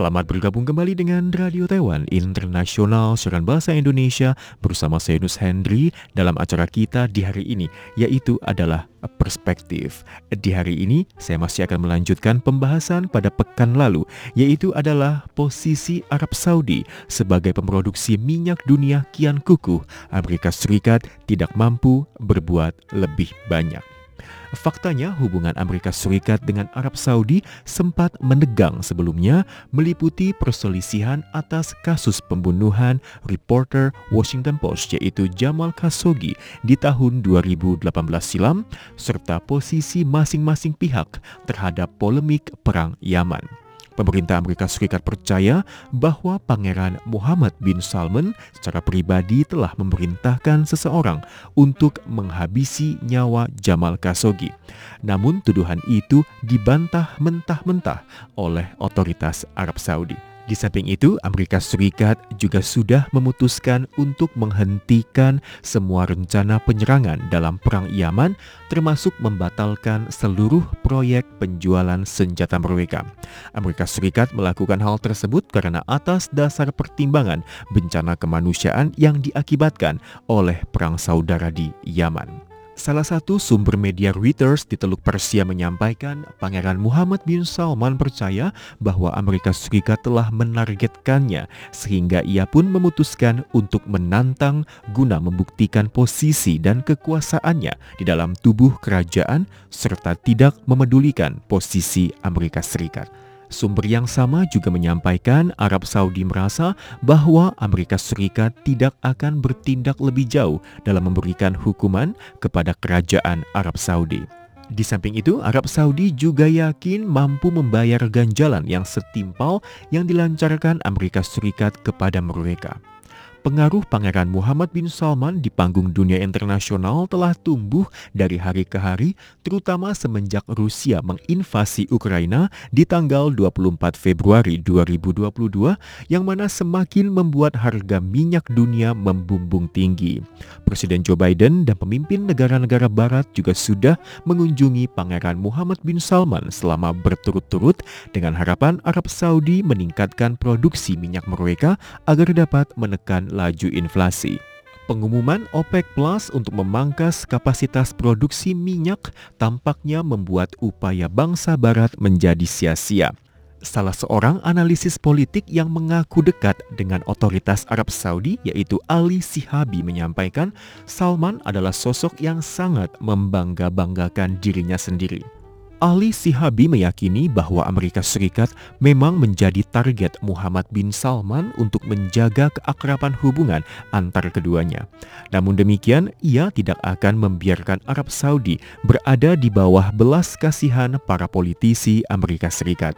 Selamat bergabung kembali dengan Radio Taiwan Internasional Siaran Bahasa Indonesia bersama saya Nus Hendry dalam acara kita di hari ini yaitu adalah Perspektif. Di hari ini saya masih akan melanjutkan pembahasan pada pekan lalu yaitu adalah posisi Arab Saudi sebagai pemroduksi minyak dunia kian kukuh. Amerika Serikat tidak mampu berbuat lebih banyak. Faktanya hubungan Amerika Serikat dengan Arab Saudi sempat menegang sebelumnya meliputi perselisihan atas kasus pembunuhan reporter Washington Post yaitu Jamal Khashoggi di tahun 2018 silam serta posisi masing-masing pihak terhadap polemik perang Yaman. Pemerintah Amerika Serikat percaya bahwa Pangeran Muhammad bin Salman secara pribadi telah memerintahkan seseorang untuk menghabisi nyawa Jamal Khashoggi. Namun tuduhan itu dibantah mentah-mentah oleh otoritas Arab Saudi. Di samping itu, Amerika Serikat juga sudah memutuskan untuk menghentikan semua rencana penyerangan dalam Perang Yaman, termasuk membatalkan seluruh proyek penjualan senjata mereka. Amerika Serikat melakukan hal tersebut karena atas dasar pertimbangan bencana kemanusiaan yang diakibatkan oleh Perang Saudara di Yaman. Salah satu sumber media Reuters di Teluk Persia menyampaikan Pangeran Muhammad bin Salman percaya bahwa Amerika Serikat telah menargetkannya sehingga ia pun memutuskan untuk menantang guna membuktikan posisi dan kekuasaannya di dalam tubuh kerajaan serta tidak memedulikan posisi Amerika Serikat. Sumber yang sama juga menyampaikan Arab Saudi merasa bahwa Amerika Serikat tidak akan bertindak lebih jauh dalam memberikan hukuman kepada kerajaan Arab Saudi. Di samping itu, Arab Saudi juga yakin mampu membayar ganjalan yang setimpal yang dilancarkan Amerika Serikat kepada mereka pengaruh Pangeran Muhammad bin Salman di panggung dunia internasional telah tumbuh dari hari ke hari, terutama semenjak Rusia menginvasi Ukraina di tanggal 24 Februari 2022, yang mana semakin membuat harga minyak dunia membumbung tinggi. Presiden Joe Biden dan pemimpin negara-negara barat juga sudah mengunjungi Pangeran Muhammad bin Salman selama berturut-turut dengan harapan Arab Saudi meningkatkan produksi minyak mereka agar dapat menekan laju inflasi. Pengumuman OPEC Plus untuk memangkas kapasitas produksi minyak tampaknya membuat upaya bangsa barat menjadi sia-sia. Salah seorang analisis politik yang mengaku dekat dengan otoritas Arab Saudi yaitu Ali Sihabi menyampaikan Salman adalah sosok yang sangat membangga-banggakan dirinya sendiri. Ahli Sihabi meyakini bahwa Amerika Serikat memang menjadi target Muhammad bin Salman untuk menjaga keakraban hubungan antar keduanya. Namun demikian, ia tidak akan membiarkan Arab Saudi berada di bawah belas kasihan para politisi Amerika Serikat.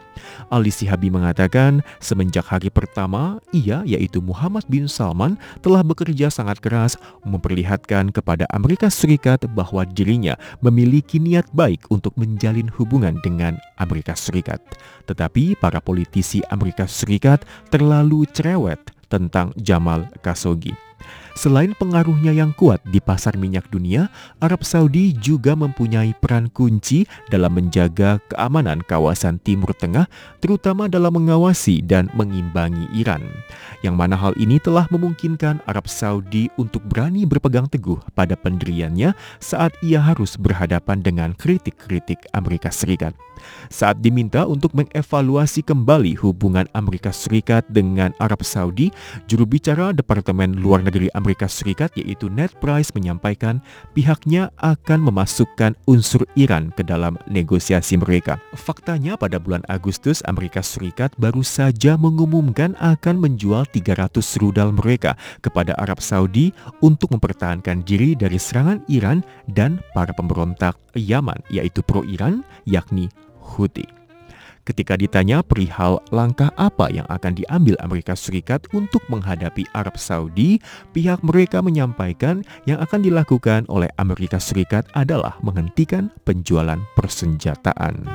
Ali Sihabi mengatakan, semenjak hari pertama, ia yaitu Muhammad bin Salman telah bekerja sangat keras memperlihatkan kepada Amerika Serikat bahwa dirinya memiliki niat baik untuk menjalin hubungan dengan Amerika Serikat. Tetapi para politisi Amerika Serikat terlalu cerewet tentang Jamal Khashoggi. Selain pengaruhnya yang kuat di pasar minyak dunia, Arab Saudi juga mempunyai peran kunci dalam menjaga keamanan kawasan Timur Tengah, terutama dalam mengawasi dan mengimbangi Iran. Yang mana hal ini telah memungkinkan Arab Saudi untuk berani berpegang teguh pada pendiriannya saat ia harus berhadapan dengan kritik-kritik Amerika Serikat. Saat diminta untuk mengevaluasi kembali hubungan Amerika Serikat dengan Arab Saudi, juru bicara Departemen Luar Negeri Amerika Amerika Serikat yaitu Ned Price menyampaikan pihaknya akan memasukkan unsur Iran ke dalam negosiasi mereka. Faktanya pada bulan Agustus Amerika Serikat baru saja mengumumkan akan menjual 300 rudal mereka kepada Arab Saudi untuk mempertahankan diri dari serangan Iran dan para pemberontak Yaman yaitu pro-Iran yakni Houthi. Ketika ditanya perihal langkah apa yang akan diambil Amerika Serikat untuk menghadapi Arab Saudi, pihak mereka menyampaikan yang akan dilakukan oleh Amerika Serikat adalah menghentikan penjualan persenjataan.